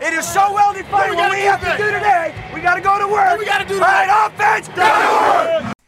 It is so well defined. What we have to do today, we got to go to work. We got to do All right, offense, go to work.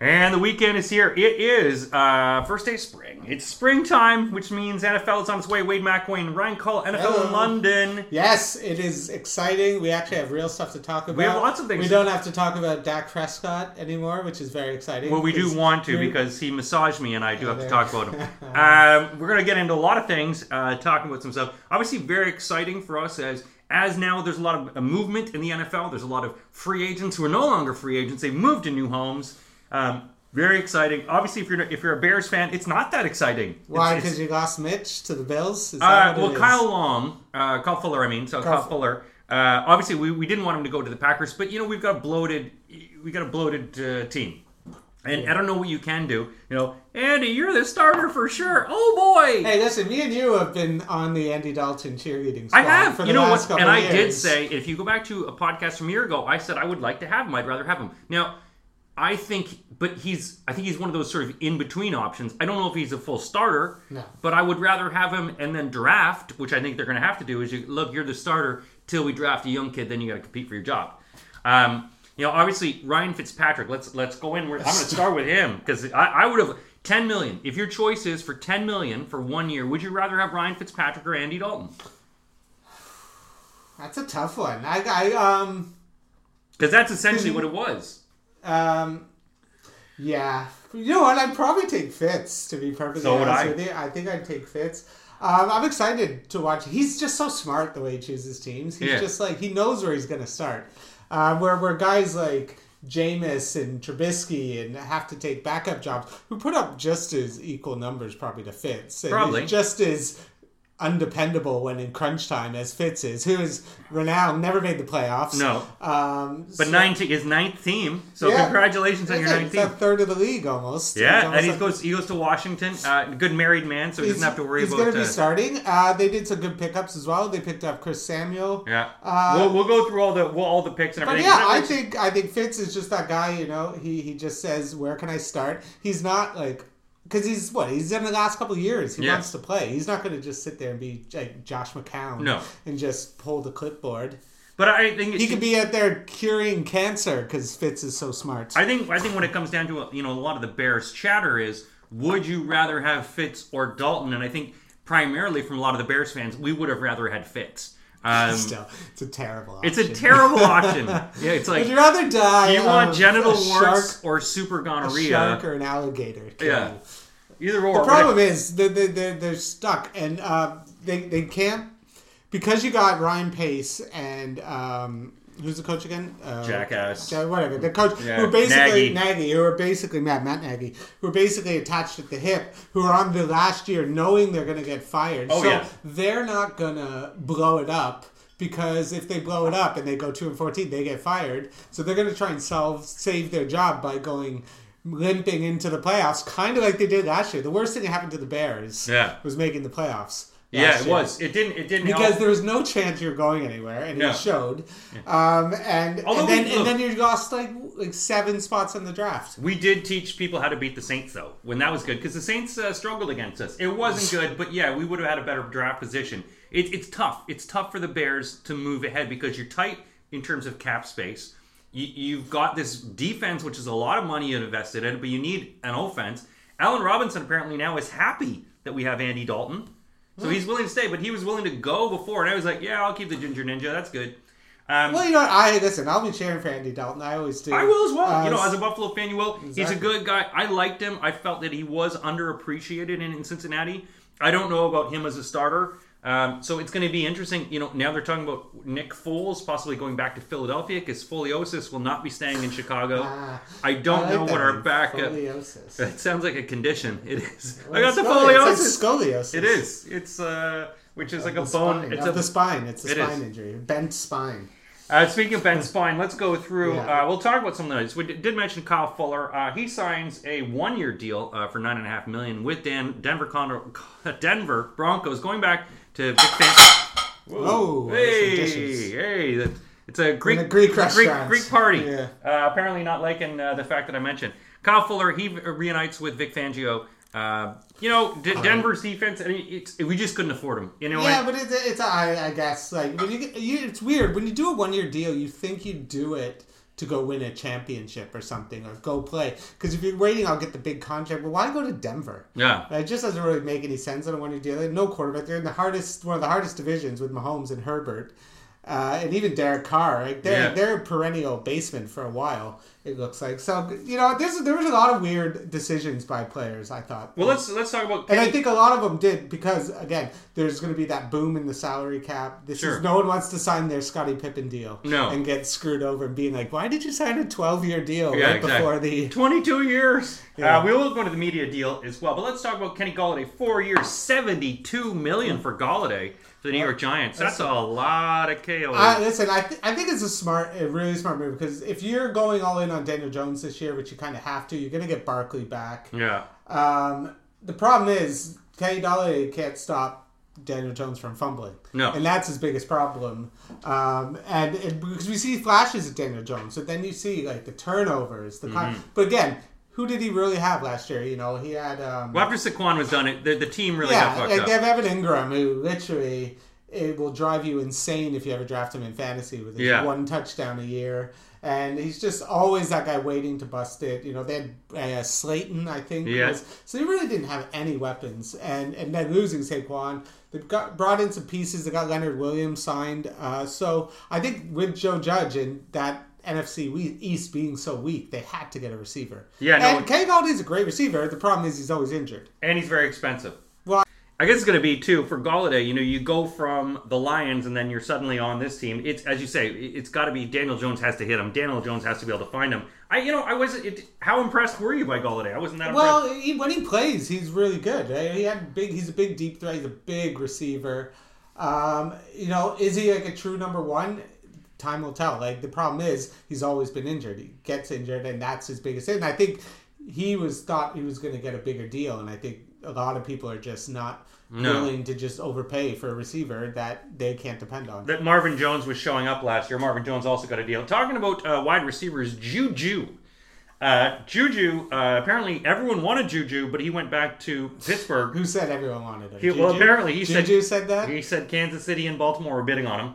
And the weekend is here. It is uh, first day of spring. It's springtime, which means NFL is on its way. Wade McWayne Ryan Call, NFL in London. Yes, it is exciting. We actually have real stuff to talk about. We have lots of things. We don't have to talk about Dak Prescott anymore, which is very exciting. Well, we do want to because he massaged me, and I do have to talk about him. um, we're going to get into a lot of things, uh, talking about some stuff. Obviously, very exciting for us as as now there's a lot of uh, movement in the NFL. There's a lot of free agents who are no longer free agents. They've moved to new homes. Um, very exciting. Obviously, if you're if you're a Bears fan, it's not that exciting. Why? Because you lost Mitch to the Bills? Is that uh, well? Kyle Long, uh, Kyle Fuller, I mean, so Kyle, Kyle- Fuller. Uh, obviously, we, we didn't want him to go to the Packers, but you know we've got a bloated, we got a bloated uh, team, and I don't know what you can do. You know, Andy, you're the starter for sure. Oh boy, Hey, listen, me and you have been on the Andy Dalton cheerleading squad I have. for the You know last what? And I years. did say if you go back to a podcast from a year ago, I said I would like to have him. I'd rather have him. Now, I think, but he's. I think he's one of those sort of in between options. I don't know if he's a full starter. No. But I would rather have him and then draft, which I think they're going to have to do. Is you look, you're the starter till we draft a young kid, then you got to compete for your job. Um, you know, obviously Ryan Fitzpatrick. Let's let's go in. We're- I'm going to start with him because I, I would have 10 million. If your choice is for 10 million for one year, would you rather have Ryan Fitzpatrick or Andy Dalton? That's a tough one. I, I um, Because that's essentially what it was. Um, yeah. You know what? I'd probably take Fitz to be perfectly So honest I. with you. I think I'd take Fitz. Um, I'm excited to watch. He's just so smart the way he chooses teams. He's Yeah. just like he knows where he's going to start. Uh, where where guys like Jameis and Trubisky and have to take backup jobs who put up just as equal numbers probably to Fitz. And Probably. just as undependable when in crunch time as Fitz is, who is renowned, never made the playoffs. No. Um, But so- ninth his ninth team. So Yeah. congratulations on your ninth he's team. third of the league almost. Yeah, almost and he like- goes he goes to Washington. Uh, good married man, so he He's, doesn't have to worry he's about. going to be starting. Uh, they did some good pickups as well. They picked up Chris Samuel. yeah, Uh, we'll, we'll go through all the we'll, all the picks and But everything. yeah, I think I think Fitz is just that guy. You know, he he just says, "Where can I start?" He's not like because he's what he's in the last couple of years. He Yeah. wants to play. He's not going to just sit there and be like Josh McCown. No. and just pull the clipboard. But I think He could be out there curing cancer because Fitz is so smart. I think I think when it comes down to you know a lot of the Bears chatter is would you rather have Fitz or Dalton? And I think primarily from a lot of the Bears fans, we would have rather had Fitz. Um, Still, it's a terrible. Option. It's a terrible option. Yeah, it's like Would you rather die? you want genital a warts shark, or super a gonorrhea? shark or an alligator? Yeah. you? Either or. The problem is they're, they're, they're, they're stuck and uh, they, they can't because you got Ryan Pace and um, who's the coach again? Uh, Jackass. Ja- whatever the coach Yeah, who basically Nagy. Nagy. who are basically Matt Matt Nagy who are basically attached at the hip who are on the last year knowing they're going to get fired. Oh, so yeah. they're not going to blow it up. Because if they blow it up and they go two and fourteen, they get fired. So they're going to try and solve save their job by going limping into the playoffs, kind of like they did last year. The worst thing that happened to the Bears Yeah. was making the playoffs. Yeah, it year. was. It didn't. It didn't because help. there was no chance you're going anywhere, and No. it showed. Um, and and then we- and then you lost like like seven spots in the draft. We did teach people how to beat the Saints, though, when that was good, because the Saints uh, struggled against us. It wasn't good, but yeah, we would have had a better draft position. It, it's tough. It's tough for the Bears to move ahead because you're tight in terms of cap space. You, you've got this defense, which is a lot of money invested in, but you need an offense. Allen Robinson apparently now is happy that we have Andy Dalton. So he's willing to stay, but he was willing to go before, and I was like, "Yeah, I'll keep the Ginger Ninja. That's good." Um, Well, you know, what? I listen. I'll be cheering for Andy Dalton. I always do. I will as well. Uh, you know, as a Buffalo fan, you will. He's a good guy. I liked him. I felt that he was underappreciated in, in Cincinnati. I don't know about him as a starter. Um, so it's going to be interesting. You know, now they're talking about Nick Foles possibly going back to Philadelphia because Foliosis will not be staying in Chicago. Ah, I don't I know what our backup. Scoliosis. It sounds like a condition. It is. I got the foliosis. It's like scoliosis. It is. It's uh, which is like a The bone. spine, It's of a the spine. It's a it spine is. injury, bent spine. Uh, speaking of Ben Spine, let's go through. Yeah. Uh, we'll talk about some of those. We did mention Kyle Fuller. Uh, he signs a one-year deal uh, for nine and a half million with Dan, Denver Denver Broncos, going back to Vic Fan. Whoa, hey, hey, that- it's a Greek a Greek Greek, restaurant. Greek party. Yeah. Uh, apparently, not liking uh, the fact that I mentioned Kyle Fuller. He reunites with Vic Fangio Uh, you know, D- Denver's defense. I mean, it's, we just couldn't afford him. You know, Yeah, and- but it's it's I, I guess like when you, get, you it's weird when you do a one year deal. You think you do it to go win a championship or something or go play because if you're waiting, I'll get the big contract. But why go to Denver? yeah. It just doesn't really make any sense a one year deal. They have no quarterback. They're in the hardest one of the hardest divisions with Mahomes and Herbert. Uh, and even Derek Carr, like they're Yeah. they're a perennial basement for a while. It looks like so. You know, there's there was a lot of weird decisions by players. I thought. Well, let's let's talk about. And I think a lot of them did because again, there's going to be that boom in the salary cap. This Sure. is no one wants to sign their Scottie Pippen deal, No. and get screwed over and being like, "Why did you sign a 12 year deal Yeah, right exactly. before the?" 22 years. Yeah. Uh, we will go into the media deal as well, but let's talk about Kenny Golladay. Four years, 72 million for Golladay the New York Giants. That's a lot of KO. I, listen, I, th- I think it's a smart, a really smart move because if you're going all in on Daniel Jones this year, which you kind of have to, you're going to get Barkley back. yeah. Um, the problem is Kenny Golladay can't stop Daniel Jones from fumbling. No. and that's his biggest problem. Um, and, and because we see flashes of Daniel Jones, but then you see like the turnovers, the con- Mm-hmm. but again, who did he really have last year? You know, he had um, Well, after Saquon was done, it the, the team really yeah, got fucked like up. they have Evan Engram, who literally it will drive you insane if you ever draft him in fantasy with his Yeah. one touchdown a year. And he's just always that guy waiting to bust it. You know, they had uh, Slayton, I think. Yeah. Was, so they really didn't have any weapons. And and then losing Saquon, they got brought in some pieces. They got Leonard Williams signed. Uh, so I think with Joe Judge and that NFC East being so weak, they had to get a receiver. Yeah, no, and Kenny Golladay's a great receiver. The problem is he's always injured. and he's very expensive. Well, I guess it's going to be too for Golladay. You know, you go from the Lions and then you're suddenly on this team. It's as you say, it- it's got to be Daniel Jones has to hit him. Daniel Jones has to be able to find him. I, you know, I wasn't. It, how impressed were you by Golladay? I wasn't that impressed. Well, he, when he plays, he's really good. He had big. He's a big deep threat. He's a big receiver. Um, you know, is he like a true number one? Time will tell. Like the problem is, he's always been injured. He gets injured, and that's his biggest. And I think he was thought he was going to get a bigger deal, and I think a lot of people are just not No. willing to just overpay for a receiver that they can't depend on. that Marvin Jones was showing up last year. Marvin Jones also got a deal. Talking about uh, wide receivers, Juju. Uh, Juju, uh, apparently everyone wanted Juju, but he went back to Pittsburgh. Who said everyone wanted him? He- well, apparently he said- Juju said that. He said Kansas City and Baltimore were bidding on him.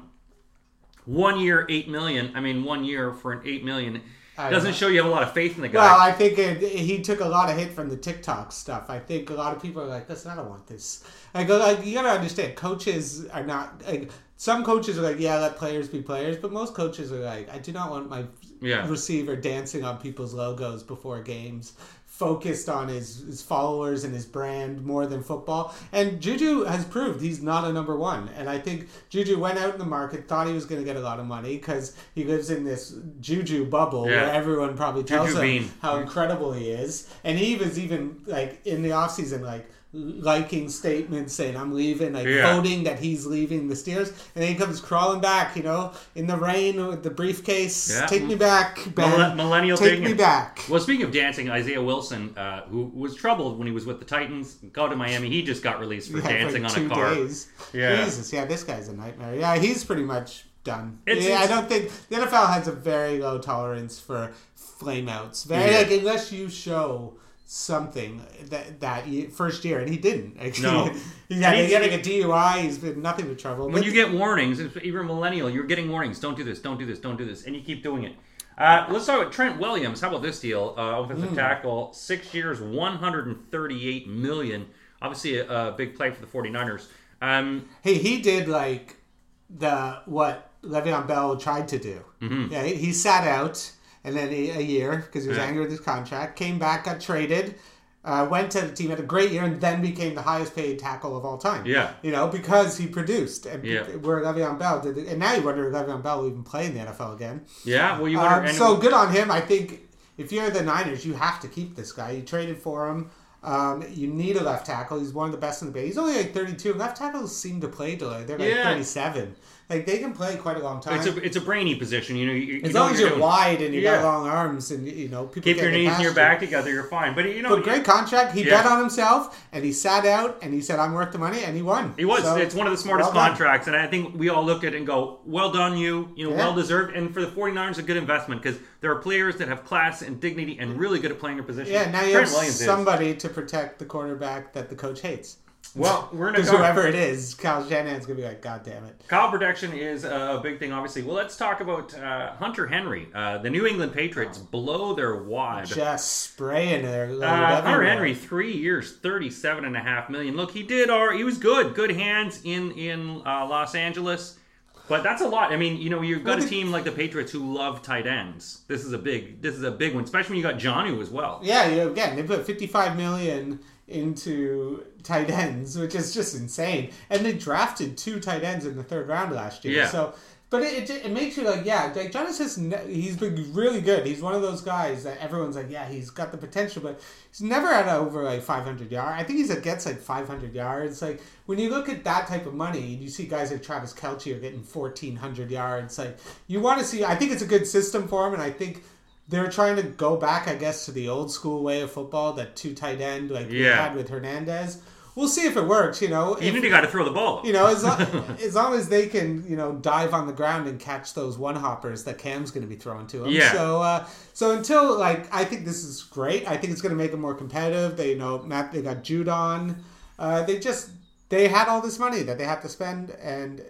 One year, eight million. I mean, one year for an eight million I doesn't know. show you have a lot of faith in the guy. Well, I think it, he took a lot of hit from the TikTok stuff. I think a lot of people are like, "Listen, I don't want this." I go like, you gotta understand, coaches are not like some coaches are like, "Yeah, let players be players," but most coaches are like, "I do not want my Yeah. receiver dancing on people's logos before games." Focused on his, his followers and his brand more than football. And Juju has proved he's not a number one. And I think Juju went out in the market, thought he was going to get a lot of money because he lives in this Juju bubble Yeah. where everyone probably tells Juju him bean. how incredible he is. And he was even like in the offseason, like liking statements saying I'm leaving, like Yeah. voting that he's leaving the Steelers. And then he comes crawling back, you know, in the rain with the briefcase. Yeah. Take me back, Ben. Mille- millennial Take taking me back. Well, speaking of dancing, Isaiah Wilson, uh, who was troubled when he was with the Titans, got to Miami. He just got released for Yeah, dancing for on two a car. days. Yeah. Jesus, yeah, this guy's a nightmare. Yeah, he's pretty much done. It's- yeah, it's- I don't think the NFL has a very low tolerance for flameouts. Very Yeah. like unless you show something that that first year, and he didn't. No. he had, he had like a DUI. He's been nothing but trouble. When But you get warnings, if you're a millennial, you're getting warnings. Don't do this. Don't do this. Don't do this, and you keep doing it. Uh, let's talk about Trent Williams. How about this deal? Uh, offensive tackle, six years, 138 million. Obviously, a, a big play for the 49ers. Um, Hey, he did like the what Le'Veon Bell tried to do. Mm-hmm. Yeah, he, he sat out and then he, a year because he was Yeah. angry with his contract. Came back, got traded, uh, went to the team, had a great year, and then became the highest paid tackle of all time. Yeah. you know because he produced. And Yeah. where Le'Veon Bell did, and now you wonder if Le'Veon Bell will even play in the NFL again. yeah, well, you wonder. Um, so good on him. I think if you're the Niners, you have to keep this guy. You traded for him. Um, you need a left tackle. He's one of the best in the base. He's only like 32. Left tackles seem to play delay. They're like Yeah. 37. Like they can play quite a long time. It's a it's a brainy position. You know, you, you as know long as you're wide and you Yeah. got long arms and you know people Keep your knees and your back together. You're fine. But you know, But great contract. He Yeah. bet on himself and he sat out and he said, "I'm worth the money," and he won. He was. So, it's one of the smartest well contracts, and I think we all look at it and go, "Well done, you. You know, Yeah. well deserved." And for the 49ers, a good investment because there are players that have class and dignity and really good at playing their position. Yeah, now you Trent have Williams is. somebody to protect the quarterback that the coach hates. Well, we're gonna whoever it is, Kyle Shanahan's gonna be like, "God damn it." Kyle protection is a big thing, obviously. Well, let's talk about uh, Hunter Henry. Uh, the New England Patriots blow their wad. Just spraying their Uh, Hunter. Henry, three years, thirty-seven and a half million. Look, he did. All he was good. Good hands in in uh, Los Angeles, but that's a lot. I mean, you know, you've got Well, a team like the Patriots who love tight ends. This is a big. This is a big one, especially when you got Jonnu as well. Yeah, you, again, they put 55 million into tight ends, which is just insane. And they drafted two tight ends in the third round last year. Yeah. So, but it, it, it makes you like, yeah, like Jonnu has ne- he's been really good. He's one of those guys that everyone's like, yeah, he's got the potential, but he's never had over like 500 yards. I think he's at gets like 500 yards. Like when you look at that type of money, and you see guys like Travis Kelce are getting 1,400 yards. Like you want to see. I think it's a good system for him, and I think they're trying to go back, I guess, to the old school way of football, that two tight end like we Yeah. had with Hernandez. We'll see if it works. You know, You if, need to got to throw the ball. you know, as long, as long as they can, you know, dive on the ground and catch those one hoppers that Cam's going to be throwing to him. Yeah. So, uh, so until like, I think this is great. I think it's going to make them more competitive. They, you know, Matt, they got Judon. Uh, they just they had all this money that they have to spend, and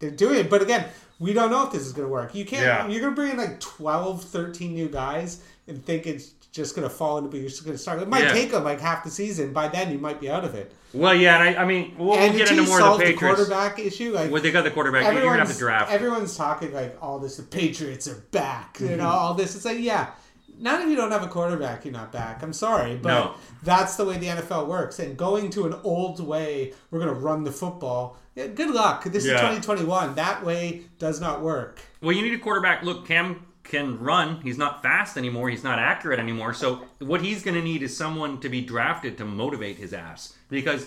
they're doing it. But again, we don't know if this is going to work. You can't. Yeah. You're going to bring in like 12, 13 new guys and think it's just going to fall into. But you're just going to start. It might Yeah. take them like half the season. By then, you might be out of it. Well, yeah, and I, I mean, we'll, we'll get into more of the the Patriots. quarterback issue, like When they got the quarterback, you're gonna have everyone's to draft. everyone's talking like all this. The Patriots are back. Mm-hmm. You know all this. It's like yeah. Not if you don't have a quarterback, you're not back. I'm sorry, but No. that's the way the NFL works. And going to an old way, we're going to run the football. Yeah, good luck. This Yeah. is 2021. That way does not work. Well, you need a quarterback. Look, Cam can run. He's not fast anymore. He's not accurate anymore. So what he's going to need is someone to be drafted to motivate his ass because.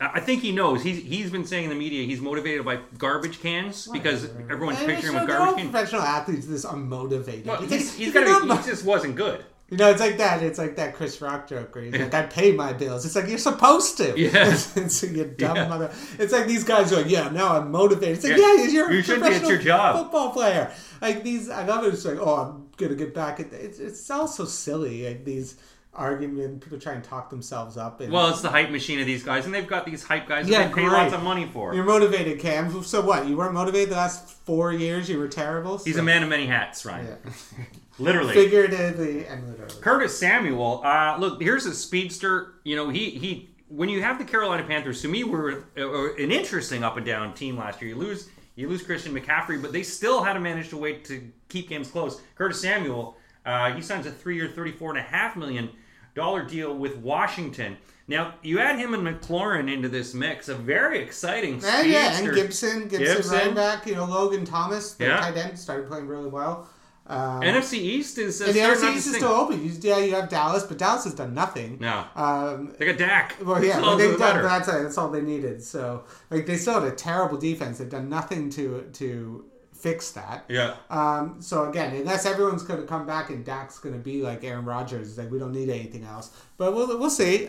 I I think he knows. He's he's been saying in the media he's motivated by garbage cans because everyone's And picturing him with garbage cans. professional athletes this unmotivated. Well, It's he's, like, he's you're got not to. He just wasn't good. You know, it's like that. It's like that Chris Rock joke where he's like, "I pay my bills." It's like you're supposed to. Yeah. it's like, you dumb Yeah. mother. It's like these guys are like, "Yeah, now I'm motivated." It's like, Yeah. "Yeah, you're You a should be. It's professional your job." football player." Like these, I love it. It's like, "Oh, I'm gonna get back at." It's it's all so silly. Like these argument, people try and talk themselves up. And Well, it's the hype machine of these guys, and they've got these hype guys Yeah, that they pay lots of money for. you're motivated, Cam. So what? You weren't motivated the last four years. You were terrible. He's a man of many hats, Ryan. Yeah. Literally. Figuratively and literally. Curtis Samuel, uh, look, here's a speedster. You know, he he. When you have the Carolina Panthers, to me, were uh, an interesting up and down team last year. You lose you lose Christian McCaffrey, but they still had to manage to wait to keep games close. Curtis Samuel, uh, he signs a three-year, thirty-four and a half million dollar deal with Washington. Now you add him and McLaurin into this mix, a very exciting speedster. yeah, and Gibson, Gibson, Gibson. right back. You know, Logan Thomas, the Yeah. tight end, started playing really well. Um, NFC East is uh, the NFC East is still open. You, yeah, you have Dallas, but Dallas has done nothing. No, Um, they got Dak. well, yeah, but they've done. that's, that's all they needed. So, like, they still had a terrible defense. They've done nothing to to fix that. Yeah. Um, so again, unless everyone's going to come back and Dak's going to be like Aaron Rodgers, like we don't need anything else. But we'll we'll see.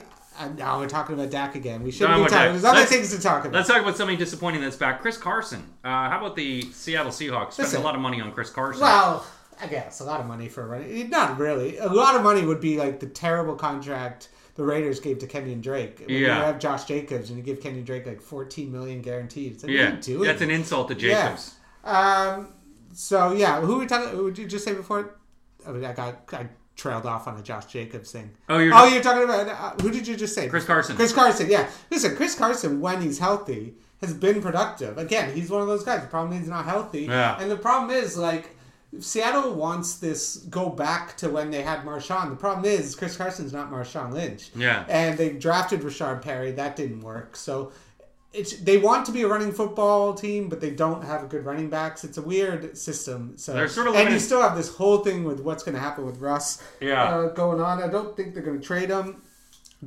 Now we're talking about Dak again. We shouldn't No, be talking. There's other Let's- things to talk about. Let's talk about something disappointing that's back. Chris Carson. Uh, how about the Seattle Seahawks spending Listen. a lot of money on Chris Carson? Well, I guess a lot of money for a running. Not really. A lot of money would be like the terrible contract the Raiders gave to Kenyon Drake. When Yeah. You have Josh Jacobs and you give Kenyon Drake like 14 million guaranteed. It's like, yeah, that's an insult to Yeah. Um. So yeah, who were we talking? Who did you just say before? Oh, I got I trailed off on a Josh Jacobs thing. Oh, you're Oh, you're talking about uh, who did you just say? Chris Carson. Chris Carson. Yeah. Listen, Chris Carson when he's healthy has been productive. Again, he's one of those guys. The problem is he's not healthy. Yeah. And the problem is like. Seattle wants this go back to when they had Marshawn. The problem is Chris Carson's not Marshawn Lynch. Yeah. And they drafted Rashard Perry. That didn't work. So it's they want to be a running football team, but they don't have good running backs. It's a weird system. So They're sort of and you still have this whole thing with what's going to happen with Russ Yeah. uh, going on. I don't think they're going to trade him.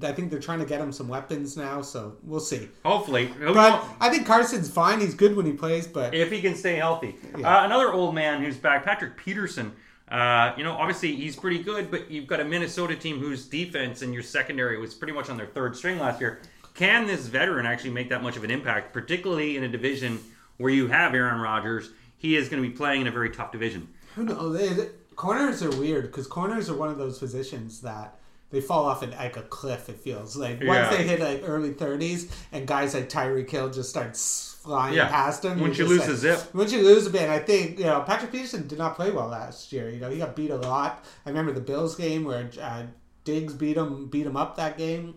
I think they're trying to get him some weapons now, so we'll see. Hopefully, But I think Carson's fine. He's good when he plays, but if he can stay healthy. Yeah. Uh, another old man who's back, Patrick Peterson. Uh, you know, obviously he's pretty good, but you've got a Minnesota team whose defense and your secondary was pretty much on their third string last year. Can this veteran actually make that much of an impact, particularly in a division where you have Aaron Rodgers? He is going to be playing in a very tough division. who knows? They- corners are weird because corners are one of those positions that they fall off at like a cliff. It feels like once Yeah. they hit like early thirties, and guys like Tyreek Hill just start flying Yeah. past them. Once you lose like- the zip. Once you lose a bit, I think you know Patrick Peterson did not play well last year. You know he got beat a lot. I remember the Bills game where uh, Diggs beat him beat him up that game.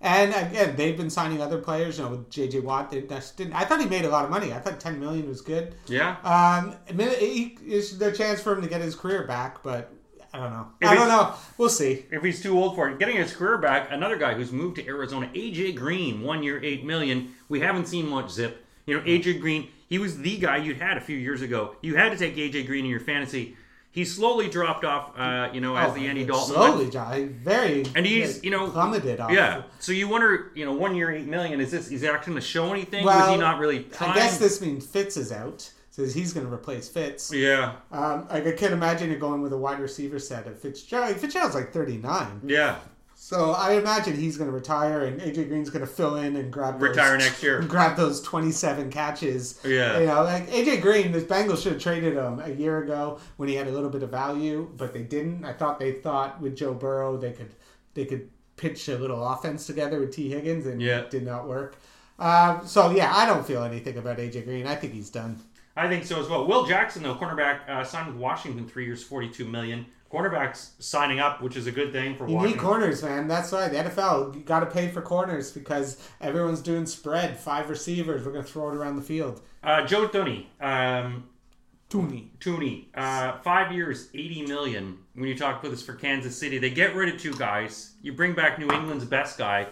And again, they've been signing other players. You know, with JJ Watt, they just didn't. I thought he made a lot of money. I thought ten million was good. Yeah. Um, it's the chance for him to get his career back, but I don't know. If I don't know. We'll see. if he's too old for it. Getting his career back, another guy who's moved to Arizona, AJ Green, one year, eight million. We haven't seen much zip. You know, AJ Green, he was the guy you'd had a few years ago. You had to take AJ Green in your fantasy. He slowly dropped off, uh, you know, as the Andy Dalton. Oh, slowly, John. Very And he's, like, you know, plummeted off. Yeah. So you wonder, you know, one year, eight million. Is this is he actually going to show anything? Well, was he not really trying? I guess this means Fitz is out, so he's going to replace Fitz. Yeah. Um, like, I can't imagine it going with a wide receiver set of Fitzgerald. Fitzgerald's like thirty nine, Yeah. So I imagine he's going to retire, and AJ Green's going to fill in and grab those, Retire next year. grab those twenty seven catches. Yeah. you know, like AJ Green, the Bengals should have traded him a year ago when he had a little bit of value, but they didn't. I thought they thought with Joe Burrow they could they could pitch a little offense together with Tee Higgins, and Yeah. it did not work. Um, so yeah, I don't feel anything about AJ Green. I think he's done. I think so as well. Will Jackson, though, cornerback, uh, signed with Washington three years, forty-two million. Cornerbacks signing up, which is a good thing for You need corners, man. That's why the NFL you got to pay for corners because everyone's doing spread, five receivers. We're gonna throw it around the field. Uh, Joe Thuney, um, Thuney. Thuney, uh, five years, eighty million. When you talk about this for Kansas City, they get rid of two guys. You bring back New England's best guy.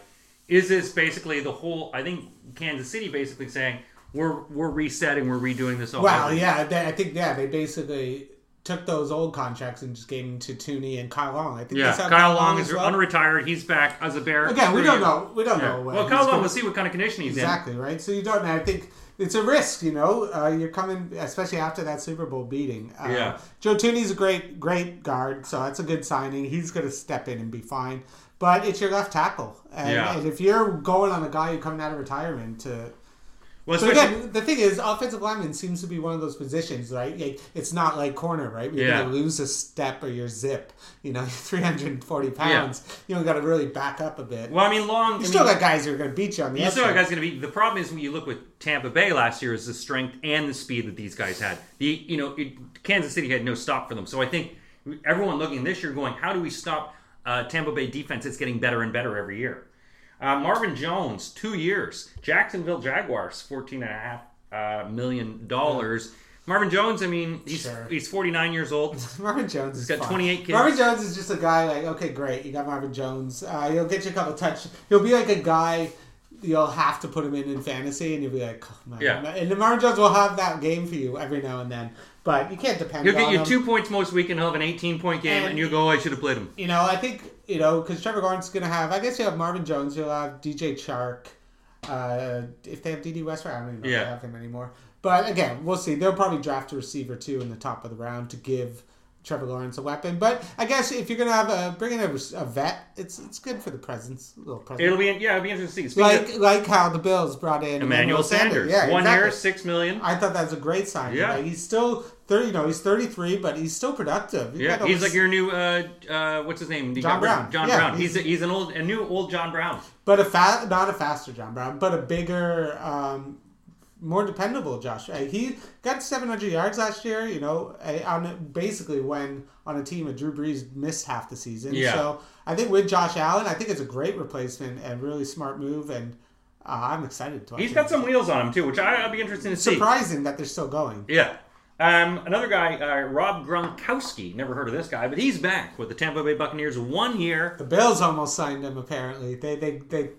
Is this basically the whole? I think Kansas City basically saying we're we're resetting, we're redoing this all. Well, yeah, they, I think yeah, they basically took those old contracts and just gave them to Thuney and Kyle Long. I think Yeah, signed Kyle Long as is well. unretired. He's back as a Bear. Again, we don't know. We don't Yeah. know. Well, Kyle Long, gonna- we'll see what kind of condition he's in. Exactly right. So you don't. know. I think it's a risk. You know, uh, you're coming, especially after that Super Bowl beating. Uh, Yeah. Joe Thuney's a great, great guard, so that's a good signing. He's going to step in and be fine. But it's your left tackle, and, Yeah. and if you're going on a guy who coming out of retirement to. Well, So again, the thing is, offensive lineman seems to be one of those positions, right? Like, it's not like corner, right? You're Yeah. going to lose a step or your zip. You know, 340 pounds. You know, got to really back up a bit. well, I mean, Long. I you still mean, got guys who are going to beat you on the You still got guys going to be. The problem is when you look with Tampa Bay last year is the strength and the speed that these guys had. The you know it, Kansas City had no stop for them. So I think everyone looking this year going, how do we stop uh, Tampa Bay defense? It's getting better and better every year. Uh, Marvin Jones, two years. Jacksonville Jaguars, fourteen and a half uh, million dollars. Marvin Jones, I mean, he's Sure. he's forty nine years old. Marvin Jones he's got fun. 28 kids. Marvin Jones is just a guy like, okay, great, you got Marvin Jones. Uh, he'll get you a couple touch. He'll be like a guy you'll have to put him in in fantasy, and you'll be like, oh, man. Yeah. And Marvin Jones will have that game for you every now and then, but you can't depend He'll on get you him. two points most week, and he'll have an eighteen point game, And- and you go, oh, I should have played him. You know, I think you know because Trevor is going to have. I guess you have Marvin Jones. You'll have DJ Chark. Uh, if they have Dede Westbrook, I don't even know if they have him anymore. But again, we'll see. They'll probably draft a receiver too in the top of the round to give Trevor Lawrence a weapon. But I guess if you're going to have a bring in a, a vet, it's it's good for the presence. A little presence. It'll be yeah, it'll be interesting to see. Speaking of- like like how the Bills brought in Emmanuel Sanders. Yeah, One exactly. year, six million. I thought that was a great sign. Yeah. Like, he's still thirty. You know, he's thirty three, but he's still productive. He's Yeah, he's like your new uh, uh, what's his name? John Brown. John Yeah, Brown. He's he's- a, he's an old a new old John Brown. But a fa- not a faster John Brown, but a bigger, um, more dependable Josh. He got 700 yards last year. You know, on basically when on a team that Drew Brees missed half the season. Yeah. So I think with Josh Allen, I think it's a great replacement and really smart move, and uh, I'm excited to. watch He's got some wheels on him too, which I, I'll be interested to see. surprising that they're still going. Yeah. Um, another guy, uh, Rob Gronkowski. Never heard of this guy, but he's back with the Tampa Bay Buccaneers. One year. The Bills almost signed him. Apparently, they they they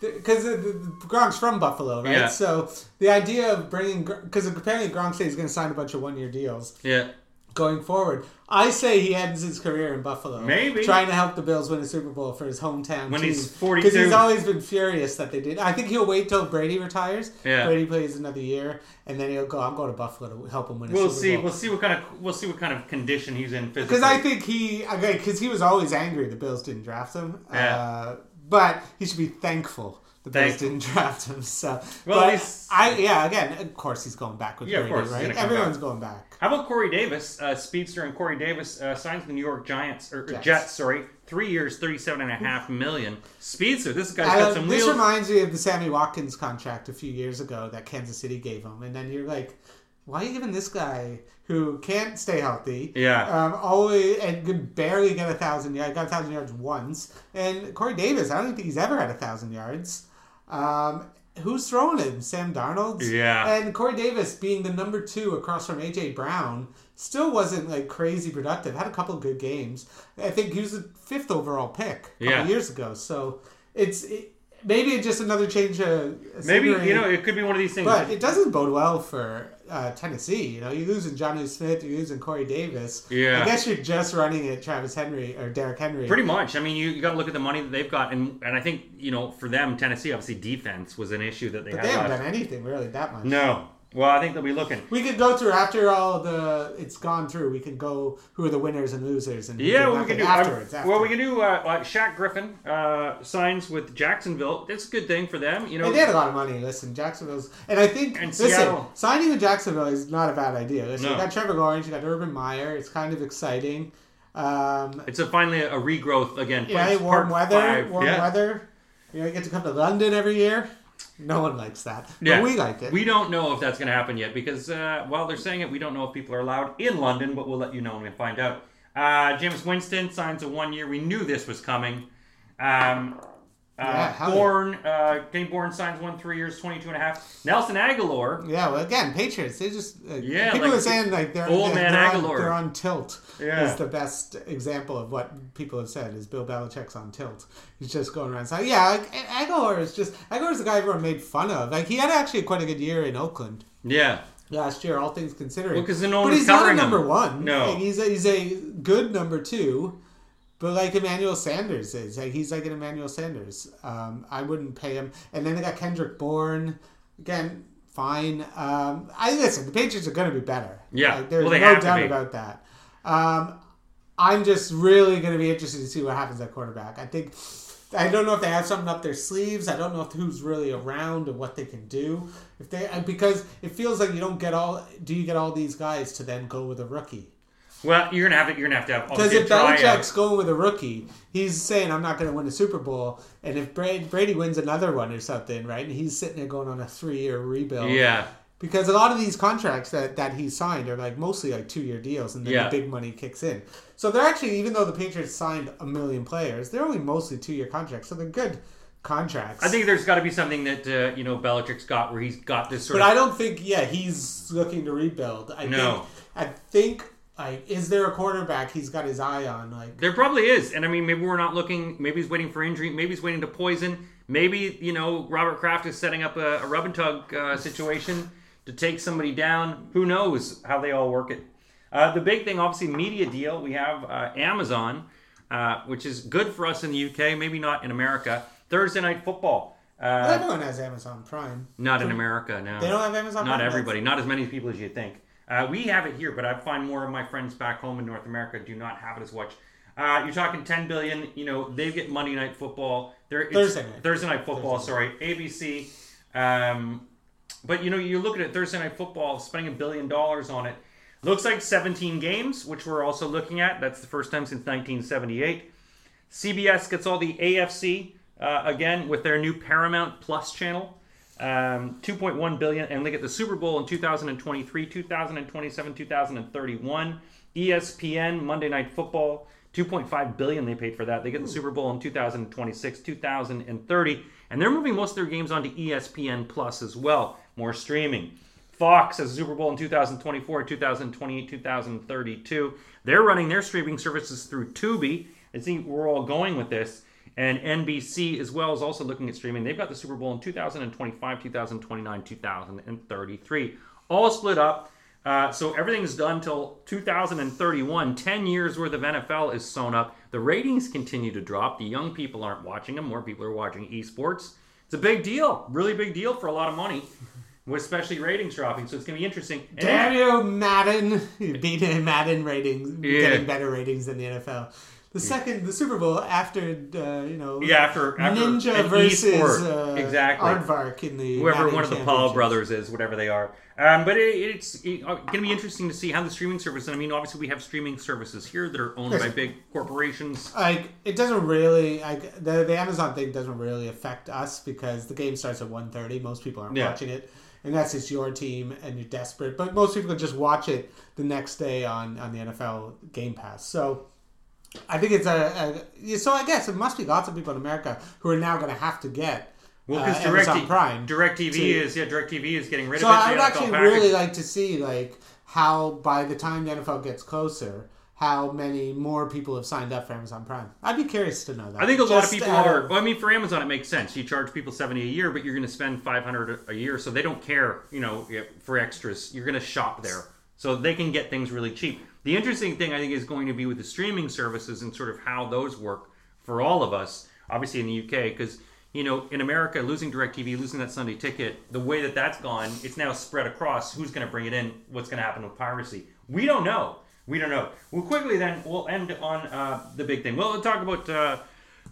because Gronk's from Buffalo, right? Yeah. So the idea of bringing because apparently Gronk said he's going to sign a bunch of one year deals. Yeah. Going forward. I say he ends his career in Buffalo. Maybe. Trying to help the Bills win a Super Bowl for his hometown When team. he's 42. Because he's always been furious that they did. I think he'll wait till Brady retires. Yeah. Brady plays another year, and then he'll go, I'm going to Buffalo to help him win a We'll Super see. Bowl. We'll see what kind of we'll see what kind of condition he's in physically. Because I think he, okay, because he was always angry the Bills didn't draft him. Yeah. Uh, but he should be thankful the Bills didn't draft him. So, Well, but he's- I, yeah, again, of course he's going back with Yeah, of Brady, course right? Everyone's back. going back. How about Corey Davis, uh, speedster, and Corey Davis uh, signs the New York Giants or Jets. Jets. Sorry, three years, thirty-seven and a half million. Speedster, this guy's got some this wheels. reminds me of the Sammy Watkins contract a few years ago that Kansas City gave him, and then you're like, why are you giving this guy who can't stay healthy? Yeah. Um, always and could barely get a thousand yards. Got a thousand yards once, and Corey Davis, I don't think he's ever had a thousand yards. Um, who's throwing him? Sam Darnold. Yeah. And Corey Davis being the number two across from AJ Brown still wasn't like crazy productive. Had a couple of good games. I think he was the fifth overall pick a couple Yeah. years ago. So it's it, maybe just another change of Maybe you know it could be one of these things. but it doesn't bode well for uh, Tennessee. You know, you're losing Johnny Smith, you're losing Corey Davis. Yeah. I guess you're just running at Travis Henry or Derrick Henry. Pretty much. I mean, you, you got to look at the money that they've got, and and I think you know for them, Tennessee obviously defense was an issue that they but had. they haven't last- done anything really that much. No. Well, I think they'll be looking. We could go through after all the it's gone through. We could go who are the winners and losers and Yeah, well, we can do afterwards. uh, after. Well, we can do. Uh, like Shaq Griffin uh, signs with Jacksonville. That's a good thing for them. You know, And they had a lot of money. Listen, Jacksonville's, and I think And listen, Seattle. signing with Jacksonville is not a bad idea. Listen, No. you got Trevor Lawrence, you got Urban Meyer. It's kind of exciting. Um, it's a finally a regrowth again. yeah, warm weather, warm yeah. weather. You know, you get to come to London every year. No one likes that, but Yeah, we like it. We don't know if that's going to happen yet because uh, while they're saying it, we don't know if people are allowed in London, but we'll let you know when we find out. Uh, Jameis Winston signs a one year. We knew this was coming. Um, uh, yeah. Bourne, uh, Kenny Bourne signs one three years, 22 and a half. Nelson Agholor. yeah, well, again, Patriots. They just uh, Yeah, People like are saying like they're old they're, man they're, on, Agholor. they're on tilt. Yeah. is the best example of what people have said is Bill Belichick's on tilt. He's just going around saying, yeah, like, Agholor is just Agholor's the guy everyone made fun of. Like he had actually quite a good year in Oakland. Yeah. last year, all things considering. Well, no but he's not a covering him. number one. No. Like, he's a, he's a good number two, but like Emmanuel Sanders is, like he's like an Emmanuel Sanders. Um, I wouldn't pay him. And then they got Kendrick Bourne again. Fine. Um, I listen. The Patriots are going to be better. Yeah. Like, there's Well, they no have to doubt about that. Um, I'm just really going to be interested to see what happens at quarterback. I think I don't know if they have something up their sleeves. I don't know if who's really around and what they can do. If they because it feels like you don't get all. Do you get all these guys to then go with a rookie? Well, you're gonna have to. You're gonna have to have. Because if. Belichick's going with a rookie, he's saying I'm not going to win a Super Bowl. And if Brady, Brady wins another one or something, right? And he's sitting there going on a three year rebuild. Yeah. Because a lot of these contracts that, that he signed are like mostly like two year deals, and then Yeah. the big money kicks in. So they're actually, even though the Patriots signed a million players, they're only mostly two year contracts. So they're good contracts. I think there's got to be something that uh, you know Belichick's got where he's got this sort but of. I don't think, yeah, he's looking to rebuild. I No. think, I think, like, is there a quarterback he's got his eye on? Like, There probably is, and I mean, maybe we're not looking. Maybe he's waiting for injury. Maybe he's waiting to poison. Maybe you know Robert Kraft is setting up a, a rub and tug uh, situation to take somebody down. Who knows how they all work it? Uh, the big thing, obviously, media deal. We have uh, Amazon, uh, which is good for us in the UK. Maybe not in America. Thursday night football. Uh, everyone has Amazon Prime. not in America. No, They don't have Amazon Not Prime? everybody. Not as many people as you think. Uh, we have it here, but I find more of my friends back home in North America do not have it as much. Uh, you're talking 10 billion. You know they get Monday Night Football. They're, it's- Thursday night. Thursday Night Football. Thursday Sorry, ABC. Um, but you know you look at it Thursday Night Football, spending a billion dollars on it. Looks like 17 games, which we're also looking at. That's the first time since 1978. CBS gets all the AFC uh, again with their new Paramount Plus channel. Um, 2.1 billion, and they get the Super Bowl in 2023, 2027, 2031. ESPN Monday Night Football, 2.5 billion they paid for that. They get the Super Bowl in 2026, 2030, and they're moving most of their games onto ESPN Plus as well. More streaming. Fox has a Super Bowl in 2024, 2028, 2032. They're running their streaming services through Tubi. I think we're all going with this. And NBC as well is also looking at streaming. They've got the Super Bowl in 2025, 2029, 2033. All split up. Uh, so everything's done till 2031. 10 years worth of NFL is sewn up. The ratings continue to drop. The young people aren't watching them. More people are watching esports. It's a big deal, really big deal for a lot of money, especially ratings dropping. So it's going to be interesting. And you, Madden! Beating Madden ratings, Yeah. getting better ratings than the NFL. The second, the Super Bowl after, uh, you know, Yeah, after, after Ninja versus uh, exactly. Aardvark in the whoever one of the Paul brothers is, whatever they are. Um, but it, it's going to be interesting to see how the streaming service. And I mean, obviously, we have streaming services here that are owned by big corporations. Like it doesn't really like the the Amazon thing doesn't really affect us because the game starts at 1.30. Most people aren't Yeah. watching it, and that's just your team and you're desperate. But most people can just watch it the next day on on the NFL Game Pass. So. I think it's a, a so. I guess it must be lots of people in America who are now going to have to get Well, uh, because Amazon Direct Prime. DirecTV to- is yeah, DirecTV is getting rid So of it. I would actually package. really like to see like how by the time the NFL gets closer, how many more people have signed up for Amazon Prime. I'd be curious to know that. I think a lot of people are. of- Well, I mean, for Amazon, it makes sense. You charge people seventy a year, but you're going to spend five hundred a year, so they don't care. You know, for extras, you're going to shop there, so they can get things really cheap. The interesting thing I think is going to be with the streaming services and sort of how those work for all of us. Obviously, in the UK, because you know, in America, losing DirecTV, losing that Sunday ticket, the way that that's gone, it's now spread across. Who's going to bring it in? What's going to happen with piracy? We don't know. We don't know. Well, quickly then, we'll end on uh, the big thing. Well, talk about uh,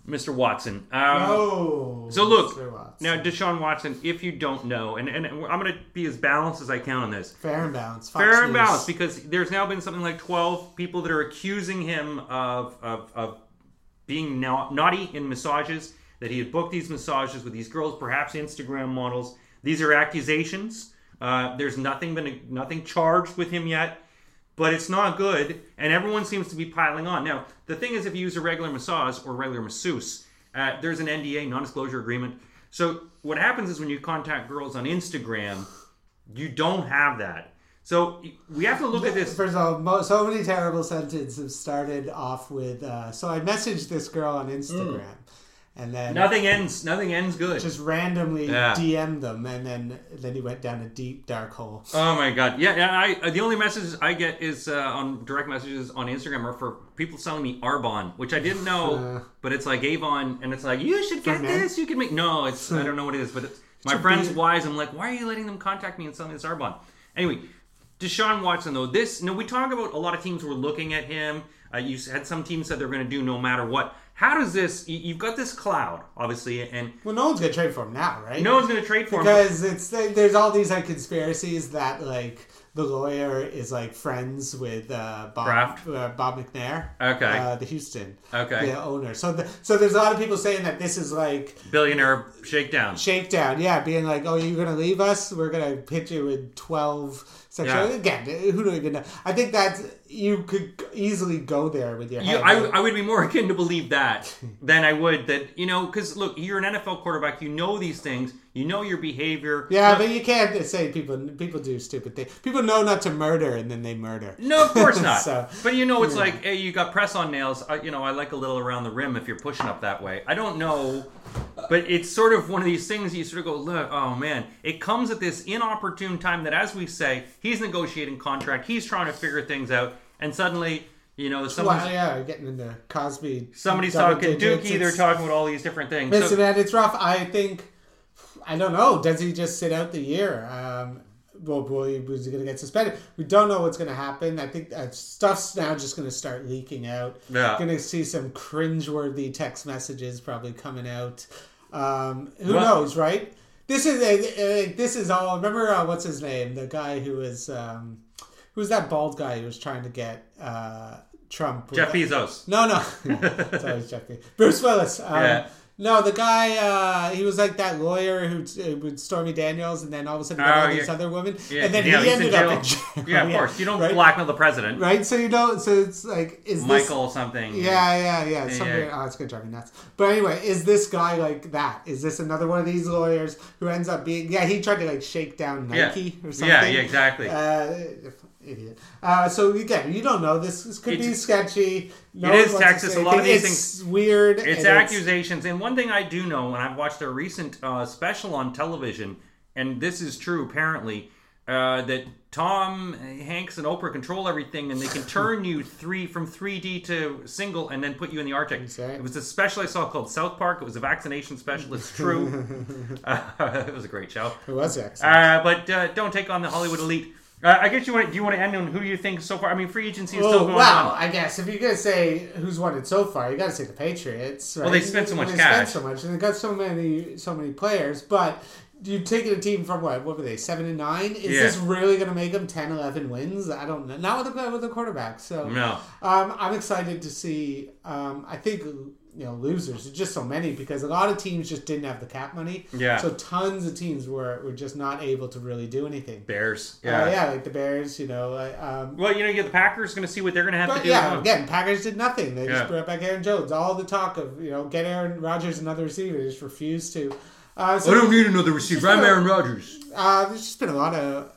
Mr. Watson. Um, Oh, so look, now Deshaun Watson, if you don't know, and, and I'm going to be as balanced as I can on this. fair and balanced. Fox Fair and News. balanced, because there's now been something like 12 people that are accusing him of, of, of being na- naughty in massages, that he had booked these massages with these girls, perhaps Instagram models. These are accusations. Uh, there's nothing been nothing charged with him yet, but it's not good, and everyone seems to be piling on. Now, the thing is, if you use a regular massage or regular masseuse, uh, there's an NDA, non-disclosure agreement. So what happens is when you contact girls on Instagram, you don't have that. So we have to look at this. First of all, so many terrible sentences started off with. Uh, so I messaged this girl on Instagram, and then Nothing ends. Nothing ends good. just randomly Yeah. DM'd them, and then then he went down a deep dark hole. Oh my god! Yeah, yeah. I uh, the only messages I get is uh, on direct messages on Instagram are for people selling me Arbonne, which I didn't know, Uh. but it's like Avon, and it's like you should get this. You can make no. It's I don't know what it is, but it's, my friend's wise. I'm like, why are you letting them contact me and sell me this Arbonne? Anyway, Deshaun Watson though, this no, we talk about a lot of teams were looking at him. Uh, you had some teams said they're going to do no matter what. How does this? you- You've got this cloud, obviously, and Well, no one's gonna trade for him now, right? no one's going to trade for him. because it's there's all these like conspiracies that like the lawyer is like friends with uh, Bob uh, Bob McNair, Okay. uh, the Houston, Okay. the owner. So the, so there's a lot of people saying that this is like Billionaire shakedown. shakedown, yeah, being like, oh, you're gonna leave us? We're gonna pitch you with twelve sexual. Yeah. Again, who don't even know? I think that you could easily go there with your You. I, I would be more akin to believe that than I would that you know because look you're an NFL quarterback you know these things you know your behavior yeah, but you can't say people people do stupid things. People know not to murder, and then they murder. no of course not So, but you know it's yeah. like hey you got press on nails I, you know I like a little around the rim if you're pushing up that way I don't know but it's sort of one of these things you sort of go look oh man it comes at this inopportune time that as we say he's negotiating contract he's trying to figure things out and suddenly you know someone's Well, yeah, getting into Cosby. somebody's talking digits, Dookie they're talking about all these different things Listen, So- man, it's rough. I think, I don't know. Does he just sit out the year? Um, well, will he, was he going to get suspended? We don't know what's going to happen. I think uh, stuff's now just going to start leaking out. Yeah. Going to see some cringeworthy text messages probably coming out. Um, who Well- knows, right? This is uh, uh, this is all. Remember uh, what's his name? The guy who was um, who's that bald guy who was trying to get uh, Trump? Jeff Bezos no, no. it's always Jeff Bezos. Bruce Willis. Um, Yeah. No, the guy, uh, he was like that lawyer who uh, with Stormy Daniels, and then all of a sudden Oh, all these other women, Yeah, and then yeah, he ended in up in jail. Yeah, of course. You don't right? blackmail the president. right? So you know, so it's like, is this? Michael something. Yeah, yeah, yeah. Something, yeah. Oh, it's gonna drive me nuts. But anyway, is this guy like that? Is this another one of these lawyers who ends up being? Yeah, he tried to like shake down Yeah. Nike or something. Yeah, yeah, exactly. Uh, idiot. Uh, so again, you don't know. This, this could be sketchy. No It is Texas. A lot of these it's weird. It's and accusations. And one thing I do know, and I've watched a recent uh, special on television, and this is true apparently, uh, that Tom Hanks and Oprah control everything, and they can turn you three from 3D to single, and then put you in the Arctic. It was a special I saw called South Park. It was a vaccination special. It's true. uh, it was a great show. It was excellent. Uh, but uh, don't take on the Hollywood elite. Uh, I guess you want. Do you want to end on who you think so far? I mean, free agency is still Oh, going well, on. I guess if you're gonna say who's won it so far, you got to say the Patriots. Right? Well, they spent so much they cash. Spent so much, and they got so many, so many players. But you taking a team from what? What were they? Seven and nine? Is Yeah. this really gonna make them 10, 11 wins? I don't know. Not with the with the quarterback. So No. um, I'm excited to see. Um, I think you know losers. There's just so many because a lot of teams just didn't have the cap money. Yeah. So tons of teams were were just not able to really do anything. Bears. Yeah, yeah, like the Bears. You know, like, um, Well, you know, you the Packers going to see what they're going to have to do. yeah, again, Packers did nothing. They Yeah. just brought back Aaron Jones. All the talk of you know get Aaron Rodgers another receiver, they just refused to. Uh, so I don't need another receiver. I'm Aaron Rodgers. Uh, there's just been a lot of.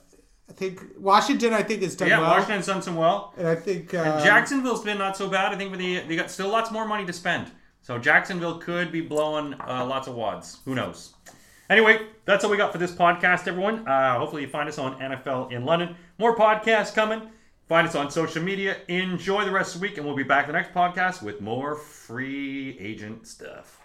I think Washington. I think has done Yeah, well, Washington's done some well. and I think uh, Jacksonville's been not so bad. I think but they they got still lots more money to spend. So Jacksonville could be blowing uh, lots of wads. Who knows? Anyway, that's all we got for this podcast, everyone. Uh, hopefully, you find us on NFL in London. More podcasts coming. Find us on social media. Enjoy the rest of the week, and we'll be back the next podcast with more free agent stuff.